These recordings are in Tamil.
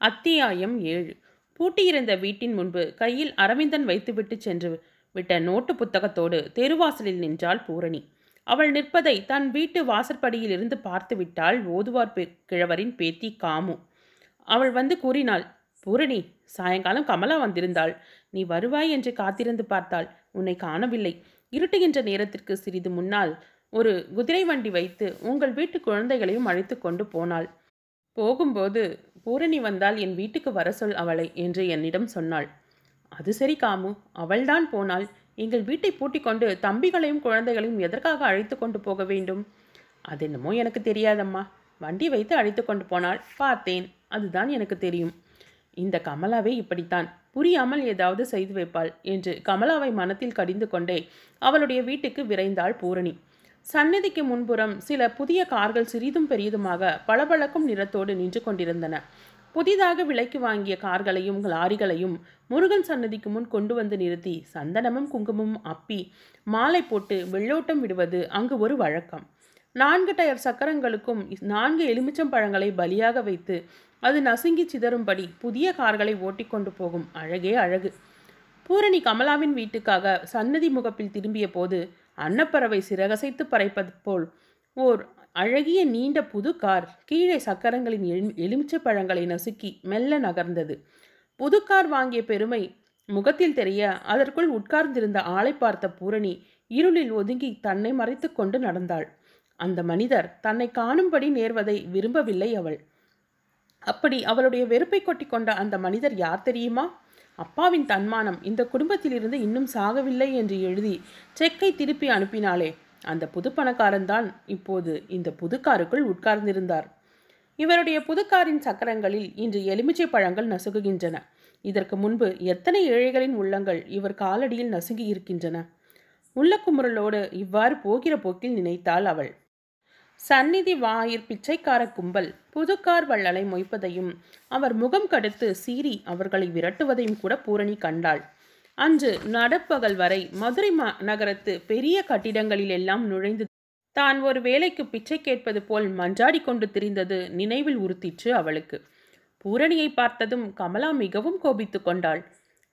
அத்தியாயம் ஏழு. பூட்டியிருந்த வீட்டின் முன்பு கையில் அரவிந்தன் வைத்துவிட்டு சென்று விட்ட நோட்டு புத்தகத்தோடு தெருவாசலில் நின்றாள் பூரணி. அவள் நிற்பதை தன் வீட்டு வாசற்படியில் இருந்து பார்த்து விட்டாள் ஓதுவார் பெ- கிழவரின் பேத்தி காமு. அவள் வந்து கூறினாள் பூரணி சாயங்காலம் கமலா வந்திருந்தாள். நீ வருவாய் என்று காத்திருந்து பார்த்தாள். உன்னை காணவில்லை. இருட்டுகின்ற நேரத்திற்கு சிறிது முன்னால் ஒரு குதிரை வண்டி வைத்து உங்கள் வீட்டு குழந்தைகளையும் அழைத்து கொண்டு போனாள். போகும்போது பூரணி வந்தால் என் வீட்டுக்கு வர சொல் அவளை என்று என்னிடம் சொன்னாள். அது சரி காமு அவள்தான் போனாள். எங்கள் வீட்டை பூட்டிக் கொண்டு தம்பிகளையும் குழந்தைகளையும் எதற்காக அழைத்து கொண்டு போக வேண்டும்? அது என்னமோ எனக்கு தெரியாதம்மா. வண்டி வைத்து அழைத்து கொண்டு போனாள் பார்த்தேன். அதுதான் எனக்கு தெரியும். இந்த கமலாவே இப்படித்தான். புரியாமல் ஏதாவது செய்து வைப்பாள் என்று கமலாவை மனத்தில் கடிந்து கொண்டே அவளுடைய வீட்டுக்கு விரைந்தாள் பூரணி. சந்நிதிக்கு முன்புறம் சில புதிய கார்கள் சிறிதும் பெரியதுமாக பளபளக்கும் நிறத்தோடு நின்று கொண்டிருந்தன. புதிதாக விலைக்கு வாங்கிய கார்களையும் லாரிகளையும் முருகன் சன்னதிக்கு முன் கொண்டு வந்து நிறுத்தி சந்தனமும் குங்குமமும் அப்பி மாலை போட்டு வெள்ளோட்டம் விடுவது அங்கு ஒரு வழக்கம். நான்கு டயர் சக்கரங்களுக்கும் நான்கு எலுமிச்சம் பழங்களை பலியாக வைத்து அது நசுங்கி சிதறும்படி புதிய கார்களை ஓட்டிக்கொண்டு போகும் அழகே அழகு. பூரணி கமலாவின் வீட்டுக்காக சன்னதி முகப்பில் திரும்பிய போது அன்னப்பறவை சிறகசைத்து பறைப்பது போல். ஓர் அழகிய நீண்ட புது கார் கீழே சக்கரங்களின் எலு எலுமிச்சை பழங்களை நசுக்கி மெல்ல நகர்ந்தது. புது கார் வாங்கிய பெருமை முகத்தில் தெரிய அதற்குள் உட்கார்ந்திருந்த ஆளை பார்த்த பூரணி இருளில் ஒதுங்கி தன்னை மறைத்து கொண்டு நடந்தாள். அந்த மனிதர் தன்னை காணும்படி நேர்வதை விரும்பவில்லை அவள். அப்படி அவளுடைய வெறுப்பை கொட்டி கொண்ட அந்த மனிதர் யார் தெரியுமா? அப்பாவின் தன்மானம் இந்த குடும்பத்திலிருந்து இன்னும் சாகவில்லை என்று எழுதி செக்கை திருப்பி அனுப்பினாளே. அந்த புது பணக்காரன்தான் இப்போது இந்த புதுக்காருக்குள் உட்கார்ந்திருந்தார். இவருடைய புதுக்காரின் சக்கரங்களில் இன்று எலுமிச்சை பழங்கள் நசுகுகின்றன இதற்கு முன்பு எத்தனை ஏழைகளின் உள்ளங்கள் இவர் காலடியில் நசுங்கி இருக்கின்றன உள்ளக்குமுறலோடு இவ்வாறு போகிற போக்கில் நினைத்தாள் அவள். சந்நிதி வாயிற் பிச்சைக்கார கும்பல் புதுக்கார் வள்ளலை மொய்ப்பதையும் அவர் முகம் கடுத்து சீறி அவர்களை விரட்டுவதையும் கூட பூரணி கண்டாள். அன்று நடப்பகல் வரை மதுரை மா நகரத்து பெரிய கட்டிடங்களில் எல்லாம் நுழைந்து தான் ஒரு வேலைக்கு பிச்சை கேட்பது போல் மன்றாடி கொண்டு திரிந்தது நினைவில் உறுத்திற்று அவளுக்கு. பூரணியை பார்த்ததும் கமலா மிகவும் கோபித்து கொண்டாள்.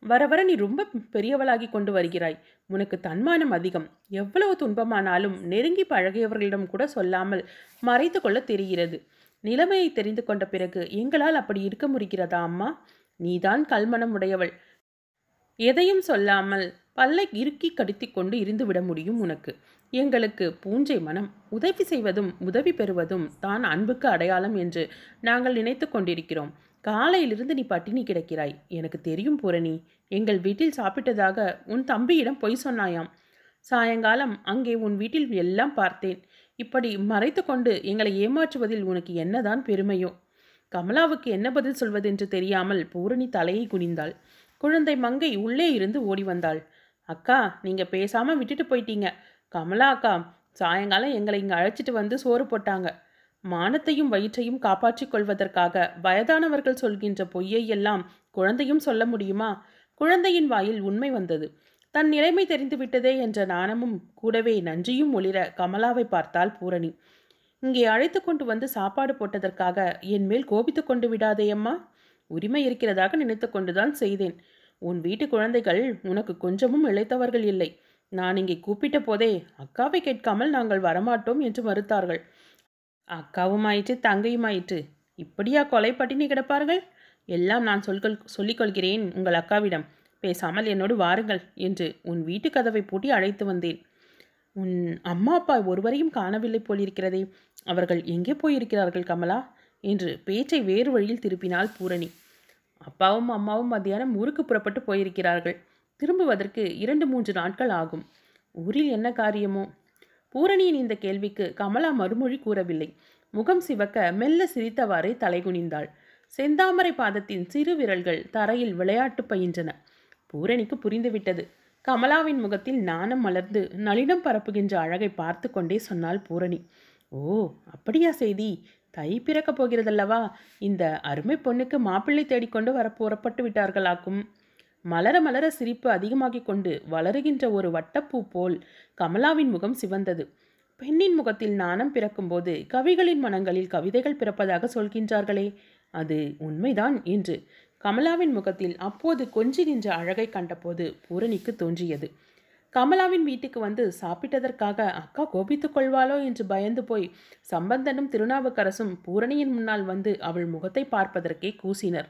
வர வர நீ ரொம்ப பெரியவளாகி கொண்டு வருகிறாய். உனக்கு தன்மானம் அதிகம். எவ்வளவு துன்பமானாலும் நெருங்கி பழகியவர்களிடம் கூட சொல்லாமல் மறைத்து கொள்ள தெரிகிறது. நிலைமையை தெரிந்து கொண்ட பிறகு எங்களால் அப்படி இருக்க முடிகிறதா அம்மா? நீதான் கல்மனம் உடையவள். எதையும் சொல்லாமல் பல்லை இறுக்கி கடித்தி கொண்டு இருந்து விட முடியும் உனக்கு. எங்களுக்கு பூஞ்சை மனம் உதவி செய்வதும் உதவி பெறுவதும் தான் அன்புக்கு அடையாளம் என்று நாங்கள் நினைத்து கொண்டிருக்கிறோம். காலையிலிருந்து நீ பட்டினி கிடக்கிறாய். எனக்கு தெரியும் பூரணி எங்கள் வீட்டில் சாப்பிட்டதாக உன் தம்பியிடம் பொய் சொன்னாயாம். சாயங்காலம் அங்கே உன் வீட்டில் எல்லாம் பார்த்தேன். இப்படி மறைத்து கொண்டு எங்களை ஏமாற்றுவதில் உனக்கு என்னதான் பெருமையோ? கமலாவுக்கு என்ன பதில் சொல்வதென்று தெரியாமல் பூரணி தலையை குனிந்தாள். குழந்தை மங்கை உள்ளே இருந்து ஓடி வந்தாள். அக்கா நீங்க பேசாம விட்டுட்டு போயிட்டீங்க. கமலா அக்கா சாயங்காலம் எங்களை இங்கே அழைச்சிட்டு வந்து சோறு போட்டாங்க. மானத்தையும் வயிற்றையும் காப்பாற்றிக் கொள்வதற்காக வயதானவர்கள் சொல்கின்ற பொய்யை எல்லாம் குழந்தையும் சொல்ல முடியுமா? குழந்தையின் வாயில் உண்மை வந்தது. தன் நிலைமை தெரிந்து விட்டதே என்ற நாணமும் கூடவே நன்றியும் ஒளிர கமலாவை பார்த்தாள் பூரணி. இங்கே அழைத்து கொண்டு வந்து சாப்பாடு போட்டதற்காக என் மேல் கோபித்து கொண்டு விடாதே அம்மா. உரிமை இருக்கிறதாக நினைத்து கொண்டுதான் செய்தேன். உன் வீட்டு குழந்தைகள் உனக்கு கொஞ்சமும் இழைத்தவர்கள் இல்லை. நான் இங்கே கூப்பிட்ட போதே அக்காவை கேட்காமல் நாங்கள் வரமாட்டோம் என்று மறுத்தார்கள். அக்காவும் ஆயிற்று தங்கையும் ஆயிற்று இப்படியா கொலை பட்டினி கிடப்பார்கள்? எல்லாம் நான் சொல்கொள் சொல்லிக்கொள்கிறேன் உங்கள் அக்காவிடம். பேசாமல் என்னோடு வாருங்கள் என்று உன் வீட்டு கதவை பூட்டி அழைத்து வந்தேன். உன் அம்மா அப்பா ஒருவரையும் காணவில்லை போலிருக்கிறதே. அவர்கள் எங்கே போயிருக்கிறார்கள் கமலா? என்று பேச்சை வேறு வழியில் திருப்பினாள் பூரணி. அப்பாவும் அம்மாவும் மத்தியானம் ஊருக்கு புறப்பட்டு போயிருக்கிறார்கள். திரும்புவதற்கு இரண்டு மூன்று நாட்கள் ஆகும். ஊரில் என்ன காரியமோ? பூரணியின் இந்த கேள்விக்கு கமலா மறுமொழி கூறவில்லை. முகம் சிவக்க மெல்ல சிரித்தவாறே தலைகுனிந்தாள் செந்தாமரை பாதத்தின் சிறு விரல்கள் தரையில் விளையாட்டு பயின்றன. பூரணிக்கு புரிந்துவிட்டது கமலாவின் முகத்தில் நாணம் மலர்ந்து நளினம் பரப்புகின்ற அழகை பார்த்து கொண்டே சொன்னாள் பூரணி. ஓ அப்படியா செய்தி. தை பிறக்கப் போகிறதல்லவா? இந்த அருமை பொண்ணுக்கு மாப்பிள்ளை தேடிக்கொண்டு வர புறப்பட்டு விட்டார்களாக்கும். மலர மலர சிரிப்பு அதிகமாகிக் கொண்டு வளருகின்ற ஒரு வட்டப்பூ போல் கமலாவின் முகம் சிவந்தது. பெண்ணின் முகத்தில் நாணம் பிறக்கும்போது கவிகளின் மனங்களில் கவிதைகள் பிறப்பதாக சொல்கின்றார்களே அது உண்மைதான் என்று கமலாவின் முகத்தில் அப்போது கொஞ்சி நின்ற அழகை கண்டபோது பூரணிக்கு தோன்றியது. கமலாவின் வீட்டுக்கு வந்து சாப்பிட்டதற்காக அக்கா கோபித்துக் கொள்வாளோ? என்று பயந்து போய் சம்பந்தனும் திருநாவுக்கரசும் பூரணியின் முன்னால் வந்து அவள் முகத்தை பார்ப்பதற்கே கூசினர்.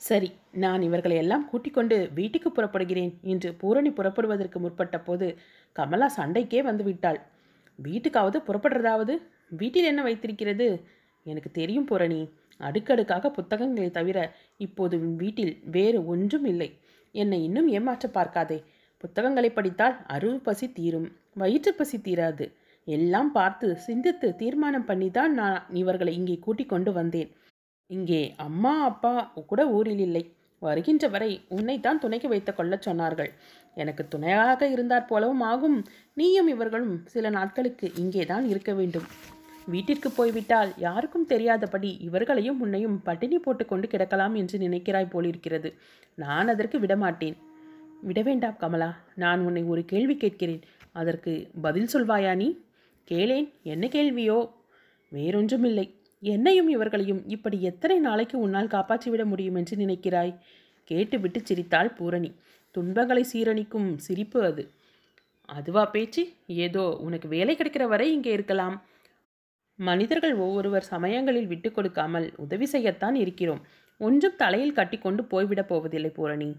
சரி நான் இவர்களை எல்லாம் கூட்டிக் கொண்டு வீட்டுக்கு புறப்படுகிறேன் என்று பூரணி புறப்படுவதற்கு முற்பட்ட போது கமலா சண்டைக்கே வந்துவிட்டாள். வீட்டுக்காவது புறப்படுறதாவது? வீட்டில் என்ன வைத்திருக்கிறது? எனக்கு தெரியும் பூரணி அடுக்கடுக்காக புத்தகங்களை தவிர இப்போது வீட்டில் வேறு ஒன்றும் இல்லை. என்னை இன்னும் ஏமாற்ற பார்க்காதே. புத்தகங்களை படித்தால் அருள் பசி தீரும் வயிற்று பசி தீராது. எல்லாம் பார்த்து சிந்தித்து தீர்மானம் பண்ணி தான் நான் இவர்களை இங்கே கூட்டிக் கொண்டு வந்தேன். இங்கே அம்மா அப்பா கூட ஊரில் இல்லை. வருகின்ற வரை உன்னைத்தான் துணைக்கு வைத்து கொள்ள சொன்னார்கள். எனக்கு துணையாக இருந்தாற் போலவும் ஆகும். நீயும் இவர்களும் சில நாட்களுக்கு இங்கே தான் இருக்க வேண்டும். வீட்டிற்கு போய்விட்டால் யாருக்கும் தெரியாதபடி இவர்களையும் உன்னையும் பட்டினி போட்டுக்கொண்டு கிடக்கலாம் என்று நினைக்கிறாய் போலிருக்கிறது. நான் அதற்கு விடமாட்டேன். விட வேண்டாம் கமலா. நான் உன்னை ஒரு கேள்வி கேட்கிறேன். அதற்கு பதில் சொல்வாயா நீ? கேளேன். என்ன கேள்வியோ? வேறொன்றுமில்லை. என்னையும் இவர்களையும் இப்படி எத்தனை நாளைக்கு உன்னால் காப்பாற்றிவிட முடியும் என்று நினைக்கிறாய்? கேட்டுவிட்டு சிரித்தாள் பூரணி. துன்பங்களை சீரணிக்கும் சிரிப்பு அது. அதுவா பேச்சு? ஏதோ உனக்கு வேலை கிடைக்கிற வரை இங்கே இருக்கலாம். மனிதர்கள் ஒவ்வொருவர் சமயங்களில் விட்டு கொடுக்காமல் உதவி செய்யத்தான் இருக்கிறோம். ஒன்றும் தலையில் கட்டிக்கொண்டு போய்விடப் போவதில்லை பூரணி.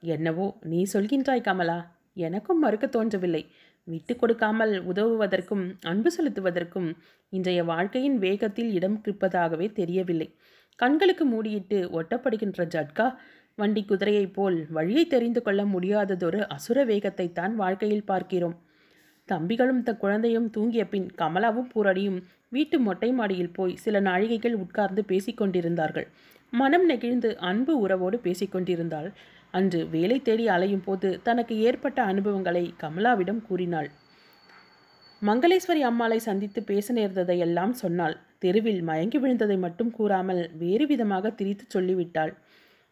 என்னவோ நீ சொல்கின்றாய் கமலா. எனக்கும் மறுக்க தோன்றவில்லை. விட்டு கொடுக்காமல் உதவுவதற்கும் அன்பு செலுத்துவதற்கும் இன்றைய வாழ்க்கையின் வேகத்தில் இடம் இருப்பதாகவே தெரியவில்லை. கண்களுக்கு மூடியிட்டு ஒட்டப்படுகின்ற ஜட்கா வண்டி குதிரையைப் போல் வழியை தெரிந்து கொள்ள முடியாததொரு அசுர வேகத்தை தான் வாழ்க்கையில் பார்க்கிறோம். தம்பிகளும் த குழந்தையும் தூங்கிய பின் கமலாவும் பூரடியும் வீட்டு மொட்டை மாடியில் போய் சில நாழிகைகள் உட்கார்ந்து பேசிக்கொண்டிருந்தார்கள் மனம் நெகிழ்ந்து அன்பு உறவோடு பேசிக்கொண்டிருந்தாள். அன்று வேலை தேடி அலையும் போது தனக்கு ஏற்பட்ட அனுபவங்களை கமலாவிடம் கூறினாள். மங்களேஸ்வரி அம்மாளை சந்தித்து பேச நேர்ந்ததையெல்லாம் சொன்னாள். தெருவில் மயங்கி விழுந்ததை மட்டும் கூறாமல் வேறு விதமாக திரித்து சொல்லிவிட்டாள்.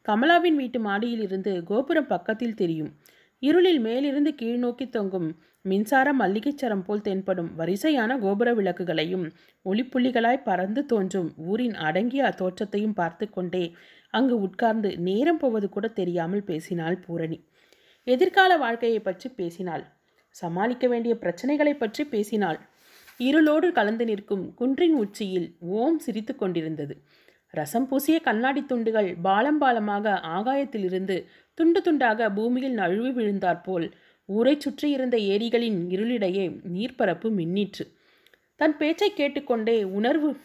கமலாவின் வீட்டு மாடியிலிருந்து கோபுரம் பக்கத்தில் தெரியும். இருளில் மேலிருந்து கீழ்நோக்கி தொங்கும் மின்சார மல்லிகைச்சரம் போல் தென்படும் வரிசையான கோபுர விளக்குகளையும் ஒளிப்புள்ளிகளாய் பறந்து தோன்றும் ஊரின் அடங்கிய தோற்றத்தையும் பார்த்து கொண்டே அங்கு உட்கார்ந்து நேரம் போவது கூட தெரியாமல் பேசினாள் பூரணி. எதிர்கால வாழ்க்கையை பற்றி பேசினாள். சமாளிக்க வேண்டிய பிரச்சனைகளை பற்றி பேசினாள். இருளோடு கலந்து நிற்கும் குன்றின் உச்சியில் ஓம் சிரித்து கொண்டிருந்தது. ரசம் பூசிய கண்ணாடி துண்டுகள் பாலம் பாலமாக ஆகாயத்திலிருந்து துண்டு துண்டாக பூமியில் நழுவி விழுந்தாற்போல் ஊரைச் சுற்றி இருந்த ஏரிகளின் இருளிடையே நீர்ப்பரப்பு மின்னிற்று. தன் பேச்சை கேட்டுக்கொண்டே உணர்வு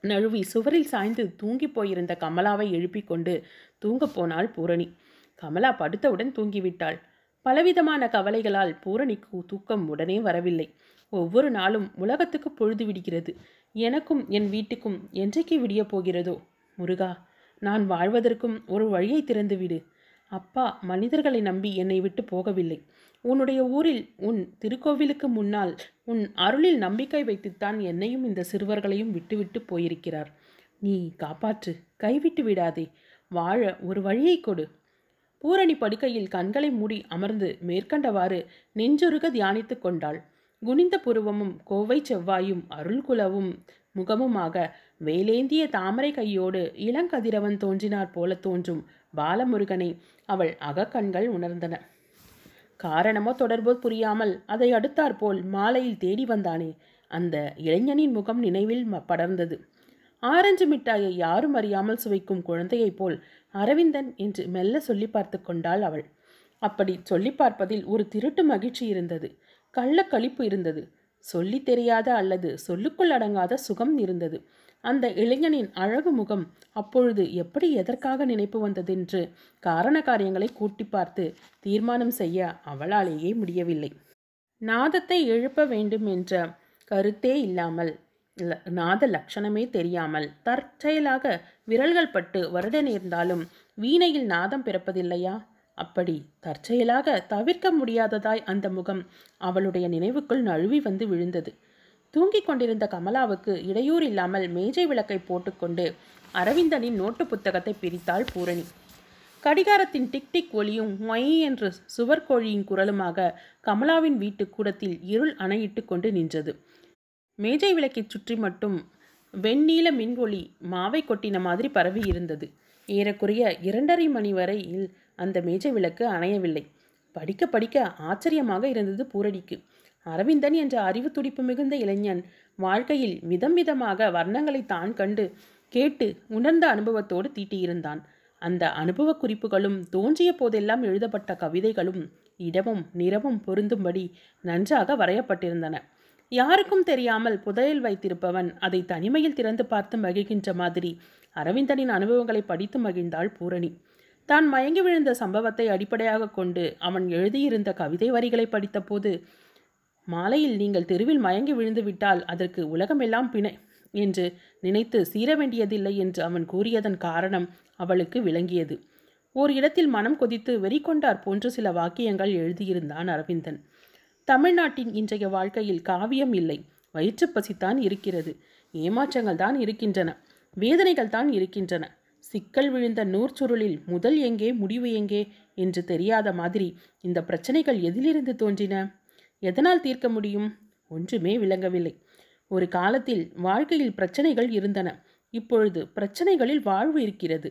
நழுவி சுவரில் சாய்ந்து தூங்கிப் போயிருந்த கமலாவை எழுப்பிக் கொண்டு தூங்கப் போனாள் பூரணி. கமலா படுத்தவுடன் தூங்கிவிட்டாள். பலவிதமான கவலைகளால் பூரணிக்கு தூக்கம் உடனே வரவில்லை. ஒவ்வொரு நாளும் உலகத்துக்கு பொழுது விடுகிறது. எனக்கும் என் வீட்டுக்கும் என்றைக்கு விடியப் போகிறதோ? முருகா நான் வாழ்வதற்கும் ஒரு வழியை திறந்து விடு அப்பா மனிதர்களை நம்பி என்னை விட்டு போகவில்லை. உன்னுடைய ஊரில் உன் திருக்கோவிலுக்கு முன்னால் உன் அருளில் நம்பிக்கை வைத்துத்தான் என்னையும் இந்த சிறுவர்களையும் விட்டுவிட்டு போயிருக்கிறார். நீ காப்பாற்று கைவிட்டு விடாதே. வாழ ஒரு வழியை கொடு. பூரணி படுக்கையில் கண்களை மூடி அமர்ந்து மேற்கண்டவாறு நெஞ்சொருக தியானித்து கொண்டாள். குனிந்த புருவமும் கோவை செவ்வாயும் அருள்குலவும் முகமுமாக வேலேந்திய தாமரை கையோடு இளங்கதிரவன் தோன்றினார் போல தோன்றும் பாலமுருகனை. அவள் அகக்கண்கள் உணர்ந்தன. காரணமோ தொடர்போ புரியாமல் அதை அடுத்தாற்போல் மாலையில் தேடி வந்தானே. அந்த இளைஞனின் முகம் நினைவில் படர்ந்தது. ஆரஞ்சு மிட்டாயை யாரும் அறியாமல் சுவைக்கும் குழந்தையைப் போல் அரவிந்தன் என்று மெல்ல சொல்லி பார்த்து கொண்டாள் அவள். அப்படி சொல்லி பார்ப்பதில் ஒரு திருட்டு மகிழ்ச்சி இருந்தது. கள்ளக்களிப்பு இருந்தது. சொல்லி தெரியாத அல்லது சொல்லுக்குள் அடங்காத சுகம் இருந்தது. அந்த இளைஞனின் அழகு முகம் அப்பொழுது எப்படி எதற்காக நினைப்பு வந்ததென்று காரண காரியங்களை கூட்டி பார்த்து தீர்மானம் செய்ய அவளாலேயே முடியவில்லை. நாதத்தை எழுப்ப வேண்டும் என்ற கருத்தே இல்லாமல் நாத லட்சணமே தெரியாமல் தற்செயலாக விரல்கள் பட்டு வருட நேர்ந்தாலும் வீணையில் நாதம் பிறப்பதில்லையா? அப்படி தற்செயலாக தவிர்க்க முடியாததாய் அந்த முகம் அவளுடைய நினைவுக்குள் நழுவி வந்து விழுந்தது. தூங்கிக் கொண்டிருந்த கமலாவுக்கு இடையூறு இல்லாமல் மேஜை விளக்கை போட்டுக்கொண்டு அரவிந்தனின் நோட்டு புத்தகத்தை பிரித்தாள் பூரணி. கடிகாரத்தின் டிக் டிக் ஒலியும் மொய் என்று சுவர்கோழியின் குரலுமாக கமலாவின் வீட்டு கூடத்தில் இருள் அணையிட்டு கொண்டு நின்றது. மேஜை விளக்கைச் சுற்றி மட்டும் வெண்ணீல மின் மாவை கொட்டின மாதிரி பரவி இருந்தது. ஏறக்குறைய இரண்டரை மணி வரையில் அந்த மேஜை விளக்கு அணையவில்லை. படிக்க படிக்க ஆச்சரியமாக இருந்தது பூரடிக்கு அரவிந்தன் என்ற அறிவு துடிப்பு மிகுந்த இளைஞன் வாழ்க்கையில் விதம் விதமாக வர்ணங்களை தான் கண்டு கேட்டு உணர்ந்த அனுபவத்தோடு தீட்டியிருந்தான். அந்த அனுபவ குறிப்புகளும் தோன்றிய போதெல்லாம் எழுதப்பட்ட கவிதைகளும் இடமும் நிறமும் பொருந்தும்படி நன்றாக வரையப்பட்டிருந்தன. யாருக்கும் தெரியாமல் புதையல் வைத்திருப்பவன் அதை தனிமையில் திறந்து பார்த்து மகிழ்கின்ற மாதிரி அரவிந்தனின் அனுபவங்களை படித்து மகிழ்ந்தாள் பூரணி. தான் மயங்கி விழுந்த சம்பவத்தை அடிப்படையாக கொண்டு அவன் எழுதியிருந்த கவிதை வரிகளை படித்தபோது மாலையில் நீங்கள் தெருவில் மயங்கி விழுந்து விட்டால் அதற்கு உலகமெல்லாம் பிணை என்று நினைத்து சீர வேண்டியதில்லை என்று அவன் கூறியதன் காரணம் அவளுக்கு விளங்கியது. ஓர் இடத்தில் மனம் கொதித்து வெறி கொண்டார் போன்ற சில வாக்கியங்கள் எழுதியிருந்தான் அரவிந்தன். தமிழ்நாட்டின் இன்றைய வாழ்க்கையில் காவியம் இல்லை. வயிற்றுப்பசித்தான் இருக்கிறது. ஏமாற்றங்கள் தான் இருக்கின்றன. வேதனைகள் தான் இருக்கின்றன. சிக்கல் விழுந்த நூற்சுருளில் முதல் எங்கே முடிவு எங்கே என்று தெரியாத மாதிரி இந்த பிரச்சனைகள் எதிலிருந்து தோன்றின? எதனால் தீர்க்க முடியும்? ஒன்றுமே விளங்கவில்லை. ஒரு காலத்தில் வாழ்க்கையில் பிரச்சனைகள் இருந்தன. இப்பொழுது பிரச்சனைகளில் வாழ்வு இருக்கிறது.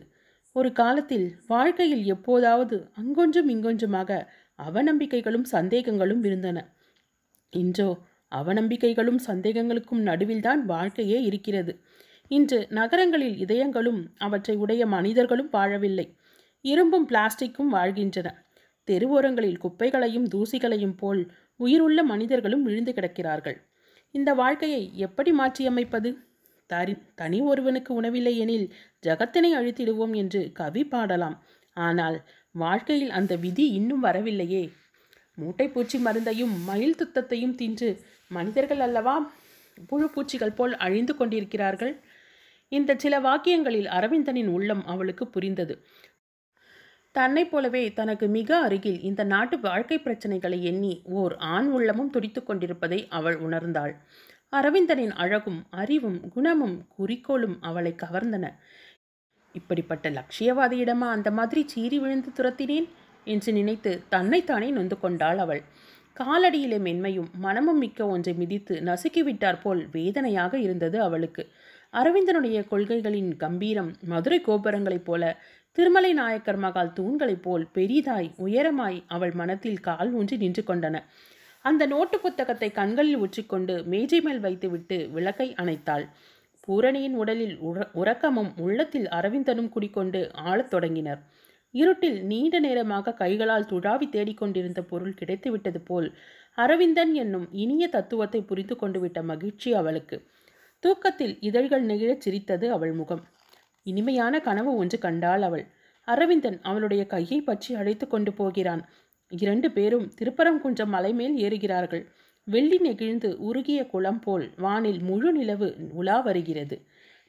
ஒரு காலத்தில் வாழ்க்கையில் எப்போதாவது அங்கொன்றும் இங்கொன்றுமாக அவநம்பிக்கைகளும் சந்தேகங்களும் இருந்தன. இன்றோ அவநம்பிக்கைகளும் சந்தேகங்களுக்கும் நடுவில்தான் வாழ்க்கையே இருக்கிறது. இன்று நகரங்களில் இதயங்களும் அவற்றை உடைய மனிதர்களும் வாழவில்லை. இரும்பும் பிளாஸ்டிக்கும் வாழ்கின்றன. தெருவோரங்களில் குப்பைகளையும் தூசிகளையும் போல் உயிருள்ள மனிதர்களும் விழுந்து கிடக்கிறார்கள். இந்த வாழ்க்கையை எப்படி மாற்றியமைப்பது? தரி தனி ஒருவனுக்கு உணவில்லை எனில் ஜகத்தினை அழித்திடுவோம் என்று கவி பாடலாம். ஆனால் வாழ்க்கையில் அந்த விதி இன்னும் வரவில்லையே. மூட்டைப்பூச்சி மருந்தையும் மயில் துத்தத்தையும் தின்று மனிதர்கள் அல்லவா புழு பூச்சிகள் போல் அழிந்து கொண்டிருக்கிறார்கள்? இந்த சில வாக்கியங்களில் அரவிந்தனின் உள்ளம் அவளுக்கு புரிந்தது. தன்னைப் போலவே தனக்கு மிக அருகில் இந்த நாட்டு வாழ்க்கை பிரச்சனைகளை எண்ணி ஓர் ஆண் உள்ளமும் துடித்து கொண்டிருப்பதை அவள் உணர்ந்தாள். அரவிந்தனின் அழகும் அறிவும் குணமும் குறிக்கோளும் அவளை கவர்ந்தன. இப்படிப்பட்ட லட்சியவாதியிடமா அந்த மாதிரி சீறி விழுந்து துரத்தினேன்? என்று நினைத்து தன்னைத்தானே நொந்து கொண்டாள் அவள். காலடியிலே மென்மையும் மனமும் மிக்க ஒன்றை மிதித்து நசுக்கிவிட்டார் போல் வேதனையாக இருந்தது அவளுக்கு. அரவிந்தனுடைய கொள்கைகளின் கம்பீரம் மதுரை கோபுரங்களைப் போல திருமலை நாயக்கர் மகால் தூண்களைப் போல் பெரிதாய் உயரமாய் அவள் மனத்தில் கால் ஊன்றி நின்று கொண்டன. அந்த நோட்டு புத்தகத்தை கண்களில் உற்றிக்கொண்டு மேஜை மேல் வைத்துவிட்டு விளக்கை அணைத்தாள். பூரணியின் உடலில் உற உறக்கமும் உள்ளத்தில் அரவிந்தனும் குடிக்கொண்டு ஆளத் தொடங்கினர். இருட்டில் நீண்ட நேரமாக கைகளால் துழாவி தேடிக்கொண்டிருந்த பொருள் கிடைத்துவிட்டது போல் அரவிந்தன் என்னும் இனிய தத்துவத்தை புரிந்து கொண்டு விட்ட மகிழ்ச்சி அவளுக்கு. தூக்கத்தில் இதழ்கள் நெகிழச் சிரித்தது அவள் முகம். இனிமையான கனவு ஒன்று கண்டாள் அவள். அரவிந்தன் அவளுடைய கையை பற்றி அழைத்து கொண்டு போகிறான். இரண்டு பேரும் திருப்பரங்குன்றம் மலை மேல் ஏறுகிறார்கள். வெள்ளி நெகிழ்ந்து உருகிய குளம் போல் வானில் முழு நிலவு உலா வருகிறது.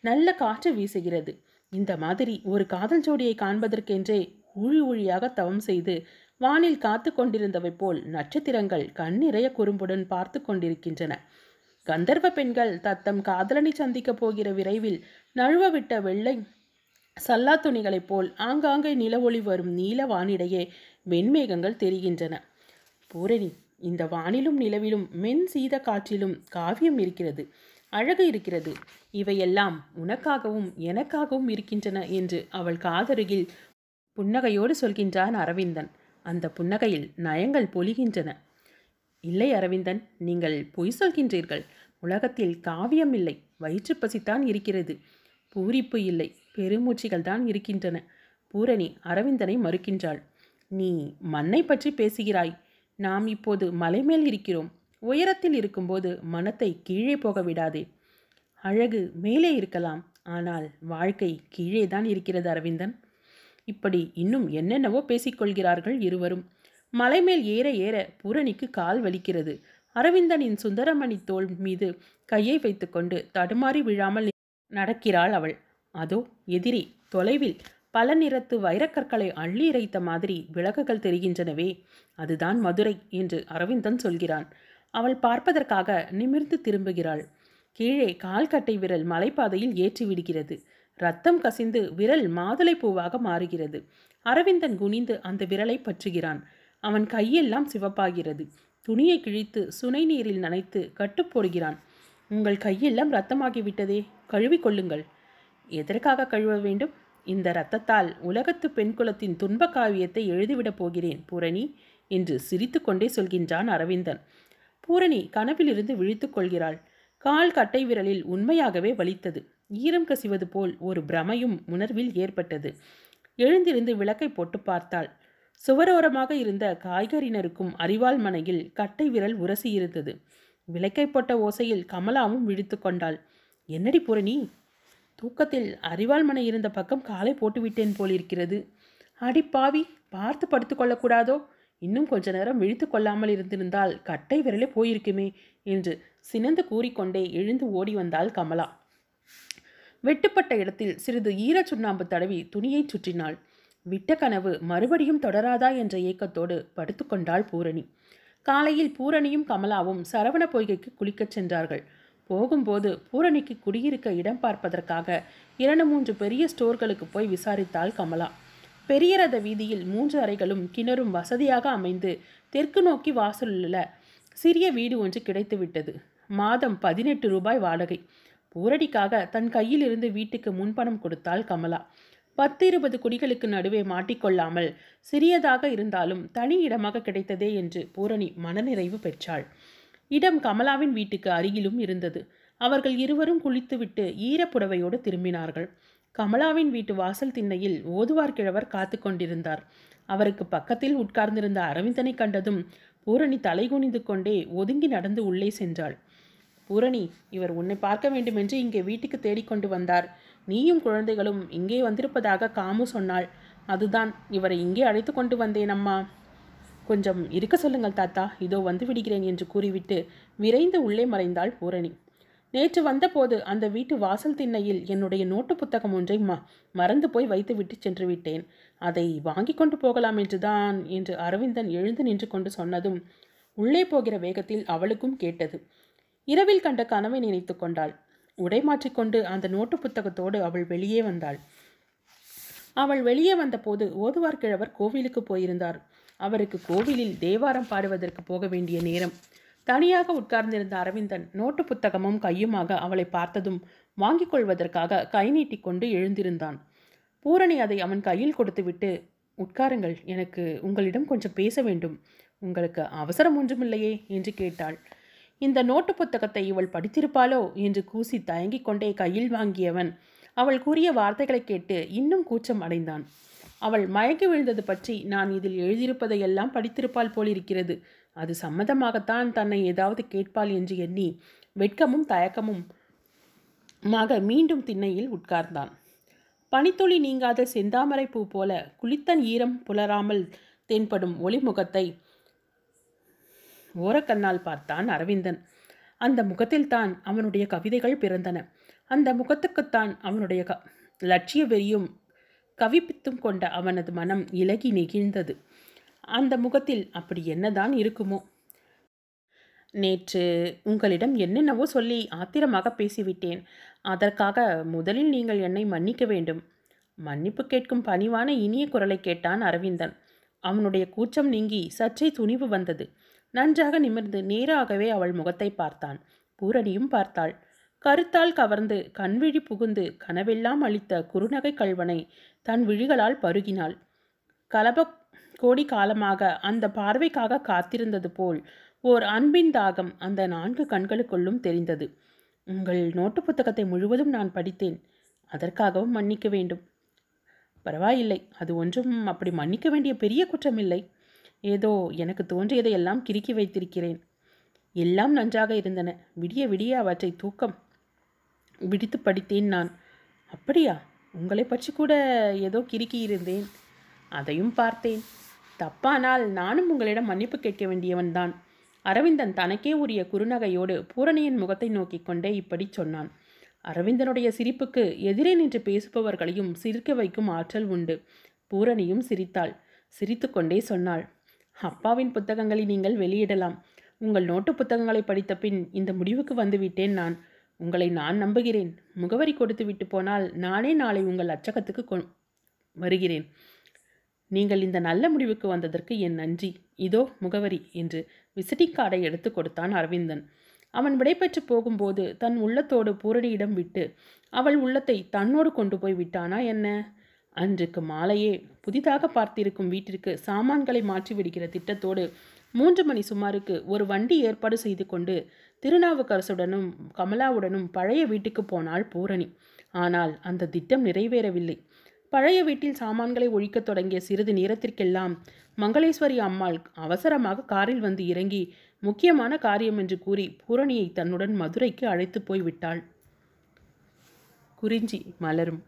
நல்ல காற்று வீசுகிறது. இந்த மாதிரி ஒரு காதல் ஜோடியை காண்பதற்கென்றே ஊழி ஊழியாக தவம் செய்து வானில் காத்து கொண்டிருந்தவை போல் நட்சத்திரங்கள் கண்ணிறைய குறும்புடன் பார்த்து கொண்டிருக்கின்றன. கந்தர்வ பெண்கள் தத்தம் காதலனை சந்திக்கப் போகிற விரைவில் நழுவ விட்ட வெள்ளை சல்லா துணிகளைப் போல் ஆங்காங்கே நிலவொளி வரும் நீல வானிடையே வெண்மேகங்கள் தெரிகின்றன. பூரணி இந்த வானிலும் நிலவிலும் மென் சீத காற்றிலும் காவியம் இருக்கிறது அழகு இருக்கிறது. இவையெல்லாம் உனக்காகவும் எனக்காகவும் இருக்கின்றன என்று அவள் காதருகில் புன்னகையோடு சொல்கின்றான் அரவிந்தன். அந்த புன்னகையில் நயங்கள் பொலிகின்றன இல்லை அரவிந்தன் நீங்கள் பொய் சொல்கின்றீர்கள். உலகத்தில் காவியம் இல்லை வயிற்றுப்பசித்தான் இருக்கிறது. பூரிப்பு இல்லை பெருமூச்சிகள் தான் இருக்கின்றன. பூரணி அரவிந்தனை மறுக்கின்றாள். நீ மண்ணை பற்றி பேசுகிறாய். நாம் இப்போது மலை மேல் இருக்கிறோம். உயரத்தில் இருக்கும்போது மனத்தை கீழே போக விடாதே. அழகு மேலே இருக்கலாம். ஆனால் வாழ்க்கை கீழே தான் இருக்கிறது அரவிந்தன். இப்படி இன்னும் என்னென்னவோ பேசிக்கொள்கிறார்கள் இருவரும். மலை மேல் ஏற ஏற பூரணிக்கு கால் வலிக்கிறது. அரவிந்தனின் சுந்தரமணி தோள் மீது கையை வைத்துக்கொண்டு தடுமாறி விழாமல் நடக்கிறாள் அவள். அதோ எதிரி தொலைவில் பல நிறத்து வைரக்கற்களை அள்ளி இறைத்த மாதிரி விளக்குகள் தெரிகின்றனவே அதுதான் மதுரை என்று அரவிந்தன் சொல்கிறான். அவள் பார்ப்பதற்காக நிமிர்ந்து திரும்புகிறாள். கீழே கால்கட்டை விரல் மலைப்பாதையில் ஏற்றி விடுகிறது. ரத்தம் கசிந்து விரல் மாதுளை பூவாக மாறுகிறது. அரவிந்தன் குனிந்து அந்த விரலை பற்றுகிறான். அவன் கையெல்லாம் சிவப்பாகிறது. துணியை கிழித்து சுனை நீரில் நனைத்து கட்டுப்போடுகிறான் உங்கள் கையெல்லாம் ரத்தமாகிவிட்டதே கழுவிக் கொள்ளுங்கள். எதற்காக கழுவ வேண்டும்? இந்த இரத்தத்தால் உலகத்து பெண் குலத்தின் துன்ப காவியத்தை எழுதிவிடப் போகிறேன் பூரணி என்று சிரித்துக்கொண்டே சொல்கின்றான் அரவிந்தன். பூரணி கனவிலிருந்து விழித்து கொள்கிறாள். கால் கட்டை விரலில் உண்மையாகவே வலித்தது. ஈரம் கசிவது போல் ஒரு பிரமையும் உணர்வில் ஏற்பட்டது. எழுந்திருந்து விளக்கை போட்டு பார்த்தாள். சுவரோரமாக இருந்த காய்கறினருக்கும் அரிவாள் மனையில் கட்டை விரல் உரசி இருந்தது விளக்கை போட்ட ஓசையில் கமலாவும் விழித்து கொண்டாள். என்னடி பூரணி தூக்கத்தில் அரிவாள் மனை இருந்த பக்கம் காலை போட்டுவிட்டேன் போலிருக்கிறது. அடி பாவி பார்த்து படுத்துக்கொள்ளக்கூடாதோ இன்னும் கொஞ்ச நேரம் விழித்து கொள்ளாமல் இருந்திருந்தால் கட்டை விரலே போயிருக்குமே என்று சினந்து கூறிக்கொண்டே எழுந்து ஓடி வந்தாள் கமலா. வெட்டுப்பட்ட இடத்தில் சிறிது ஈரச் சுண்ணாம்பு தடவி துணியைச் சுற்றினாள். விட்ட கனவு மறுபடியும் தொடராதா என்ற ஏக்கத்தோடு படுத்துக்கொண்டாள் பூரணி. காலையில் பூரணியும் கமலாவும் சரவண பொய்கைக்கு குளிக்கச் சென்றார்கள். போகும்போது பூரணிக்கு குடியிருக்க இடம் பார்ப்பதற்காக இரண்டு மூன்று பெரிய ஸ்டோர்களுக்கு போய் விசாரித்தாள் கமலா. பெரிய ரத வீதியில் மூன்று அறைகளும் கிணறும் வசதியாக அமைந்து தெற்கு நோக்கி வாசலுள்ள சிறிய வீடு ஒன்று கிடைத்துவிட்டது மாதம் பதினெட்டு ரூபாய் வாடகை. பூரணிக்காக தன் கையில் இருந்து வீட்டுக்கு முன்பணம் கொடுத்தாள் கமலா. பத்து இருபது குடிகளுக்கு நடுவே மாட்டிக்கொள்ளாமல் சிறியதாக இருந்தாலும் தனி இடமாக கிடைத்ததே என்று பூரணி மனநிறைவு பெற்றாள். இடம் கமலாவின் வீட்டுக்கு அருகிலும் இருந்தது. அவர்கள் இருவரும் குளித்துவிட்டு ஈரப்புடவையோடு திரும்பினார்கள். கமலாவின் வீட்டு வாசல் திண்ணையில் ஓதுவார் கிழவர் காத்து கொண்டிருந்தார். அவருக்கு பக்கத்தில் உட்கார்ந்திருந்த அரவிந்தனை கண்டதும் பூரணி தலைகுனிந்து கொண்டே ஒதுங்கி நடந்து உள்ளே சென்றாள். பூரணி இவர் உன்னை பார்க்க வேண்டுமென்று இங்கே வீட்டுக்கு தேடிக்கொண்டு வந்தார். நீயும் குழந்தைகளும் இங்கே வந்திருப்பதாக காமு சொன்னாள். அதுதான் இவரை இங்கே அழைத்து கொண்டு வந்தேன் அம்மா. கொஞ்சம் இருக்க சொல்லுங்கள் தாத்தா. இதோ வந்து விடுகிறேன் என்று கூறிவிட்டு விரைந்து உள்ளே மறைந்தாள் பூரணி. நேற்று வந்தபோது அந்த வீட்டு வாசல் திண்ணையில் என்னுடைய நோட்டு புத்தகம் ஒன்றை ம மறந்து போய் வைத்துவிட்டு சென்று விட்டேன். அதை வாங்கி கொண்டு போகலாம் என்றுதான் என்று அரவிந்தன் எழுந்து நின்று கொண்டு சொன்னதும் உள்ளே போகிற வேகத்தில் அவளுக்கும் கேட்டது. இரவில் கண்ட கனவை நினைத்து கொண்டாள். உடை மாற்றிக்கொண்டு அந்த நோட்டு புத்தகத்தோடு அவள் வெளியே வந்தாள். அவள் வெளியே வந்தபோது ஓதுவார் கிழவர் கோவிலுக்கு போயிருந்தார். அவருக்கு கோவிலில் தேவாரம் பாடுவதற்கு போக வேண்டிய நேரம். தனியாக உட்கார்ந்திருந்த அரவிந்தன் நோட்டு புத்தகமும் கையுமாக அவளை பார்த்ததும் வாங்கிக் கொள்வதற்காக கை நீட்டிக்கொண்டு எழுந்திருந்தான். பூரணி அதை அவன் கையில் கொடுத்துவிட்டு உட்காருங்கள் எனக்கு உங்களிடம் கொஞ்சம் பேச வேண்டும். உங்களுக்கு அவசரம் ஒன்றுமில்லையே என்று கேட்டாள். இந்த நோட்டு புத்தகத்தை இவள் படித்திருப்பாளோ? என்று கூசி தயங்கிக் கொண்டே கையில் வாங்கியவன். அவள் கூறிய வார்த்தைகளை கேட்டு இன்னும் கூச்சம் அடைந்தான். அவள் மயங்கி விழுந்தது பற்றி நான் இதில் எழுதியிருப்பதையெல்லாம் படித்திருப்பாள் போலிருக்கிறது. அது சம்மதமாகத்தான் தன்னை ஏதாவது கேட்பாள் என்று எண்ணி வெட்கமும் தயக்கமும் மாக மீண்டும் திண்ணையில் உட்கார்ந்தான். பனித்துளி நீங்காத செந்தாமரை பூ போல குளித்தன் ஈரம் புலராமல் தென்படும் ஒளிமுகத்தை ஓரக்கண்ணால் பார்த்தான் அரவிந்தன். அந்த முகத்தில்தான் அவனுடைய கவிதைகள் பிறந்தன. அந்த முகத்துக்குத்தான் அவனுடைய க லட்சிய வெறியும் கவிப்பித்தும் கொண்ட அவனது மனம் இலகி நெகிழ்ந்தது. அந்த முகத்தில் அப்படி என்னதான் இருக்குமோ? நேற்று உங்களிடம் என்னென்னவோ சொல்லி ஆத்திரமாக பேசிவிட்டேன். அதற்காக முதலில் நீங்கள் என்னை மன்னிக்க வேண்டும். மன்னிப்பு கேட்கும் பணிவான இனிய குரலை கேட்டான் அரவிந்தன். அவனுடைய கூச்சம் நீங்கி சற்றே துணிவு வந்தது. நன்றாக நிமிர்ந்து நேராகவே அவள் முகத்தை பார்த்தான். பூரணியும் பார்த்தாள். கருத்தால் கவர்ந்து கண்விழி புகுந்து கனவெல்லாம் அளித்த குறுநகை கல்வனை தன் விழிகளால் பருகினாள். கலப கோடி காலமாக அந்த பார்வைக்காக காத்திருந்தது போல் ஓர் அன்பின் தாகம் அந்த நான்கு கண்களுக்குள்ளும் தெரிந்தது. உங்கள் நோட்டு புத்தகத்தை முழுவதும் நான் படித்தேன். அதற்காகவும் மன்னிக்க வேண்டும். பரவாயில்லை அது ஒன்றும் அப்படி மன்னிக்க வேண்டிய பெரிய குற்றமில்லை. ஏதோ எனக்கு தோன்றியதையெல்லாம் கிறுக்கி வைத்திருக்கிறேன். எல்லாம் நன்றாக இருந்தன. விடிய விடிய அவற்றை தூக்கம் விடித்து படித்தேன் நான். அப்படியா? உங்களை பற்றி கூட ஏதோ கிறுக்கி இருந்தேன். அதையும் பார்த்தேன். தப்பானால் நானும் உங்களிடம் மன்னிப்பு கேட்க வேண்டியவன்தான் அரவிந்தன் தனக்கே உரிய குறுநகையோடு பூரணியின் முகத்தை நோக்கிக் கொண்டே இப்படி சொன்னான். அரவிந்தனுடைய சிரிப்புக்கு எதிரே நின்று பேசுபவர்களையும் சிரிக்க வைக்கும் ஆற்றல் உண்டு. பூரணியும் சிரித்தாள். சிரித்துக்கொண்டே சொன்னாள். அப்பாவின் புத்தகங்களை நீங்கள் வெளியிடலாம். உங்கள் நோட்டு புத்தகங்களை படித்த பின் இந்த முடிவுக்கு வந்துவிட்டேன் நான். உங்களை நான் நம்புகிறேன். முகவரி கொடுத்து விட்டு போனால் நானே நாளை உங்கள் அச்சகத்துக்கு கொ வருகிறேன். நீங்கள் இந்த நல்ல முடிவுக்கு வந்ததற்கு என் நன்றி. இதோ முகவரி என்று விசிட்டிங் கார்டை எடுத்து கொடுத்தான் அரவிந்தன். அவன் விடைபெற்று போகும்போது தன் உள்ளத்தோடு பூரணியிடம் விட்டு அவள் உள்ளத்தை தன்னோடு கொண்டு போய் விட்டானா என்ன? அன்றுக்கு மாலையே புதிதாக பார்த்திருக்கும் வீட்டிற்கு சாமான்களை மாற்றி விடுகிற திட்டத்தோடு மூன்று மணி சுமாருக்கு ஒரு வண்டி ஏற்பாடு செய்து கொண்டு திருநாவுக்கரசுடனும் கமலாவுடனும் பழைய வீட்டுக்கு போனாள் பூரணி. ஆனால் அந்த திட்டம் நிறைவேறவில்லை. பழைய வீட்டில் சாமான்களை ஒழிக்கத் தொடங்கிய சிறிது நேரத்திற்கெல்லாம் மங்களேஸ்வரி அம்மாள் அவசரமாக காரில் வந்து இறங்கி முக்கியமான காரியம் என்று கூறி பூரணியை தன்னுடன் மதுரைக்கு அழைத்து போய் விட்டாள் குறிஞ்சி மலரும்.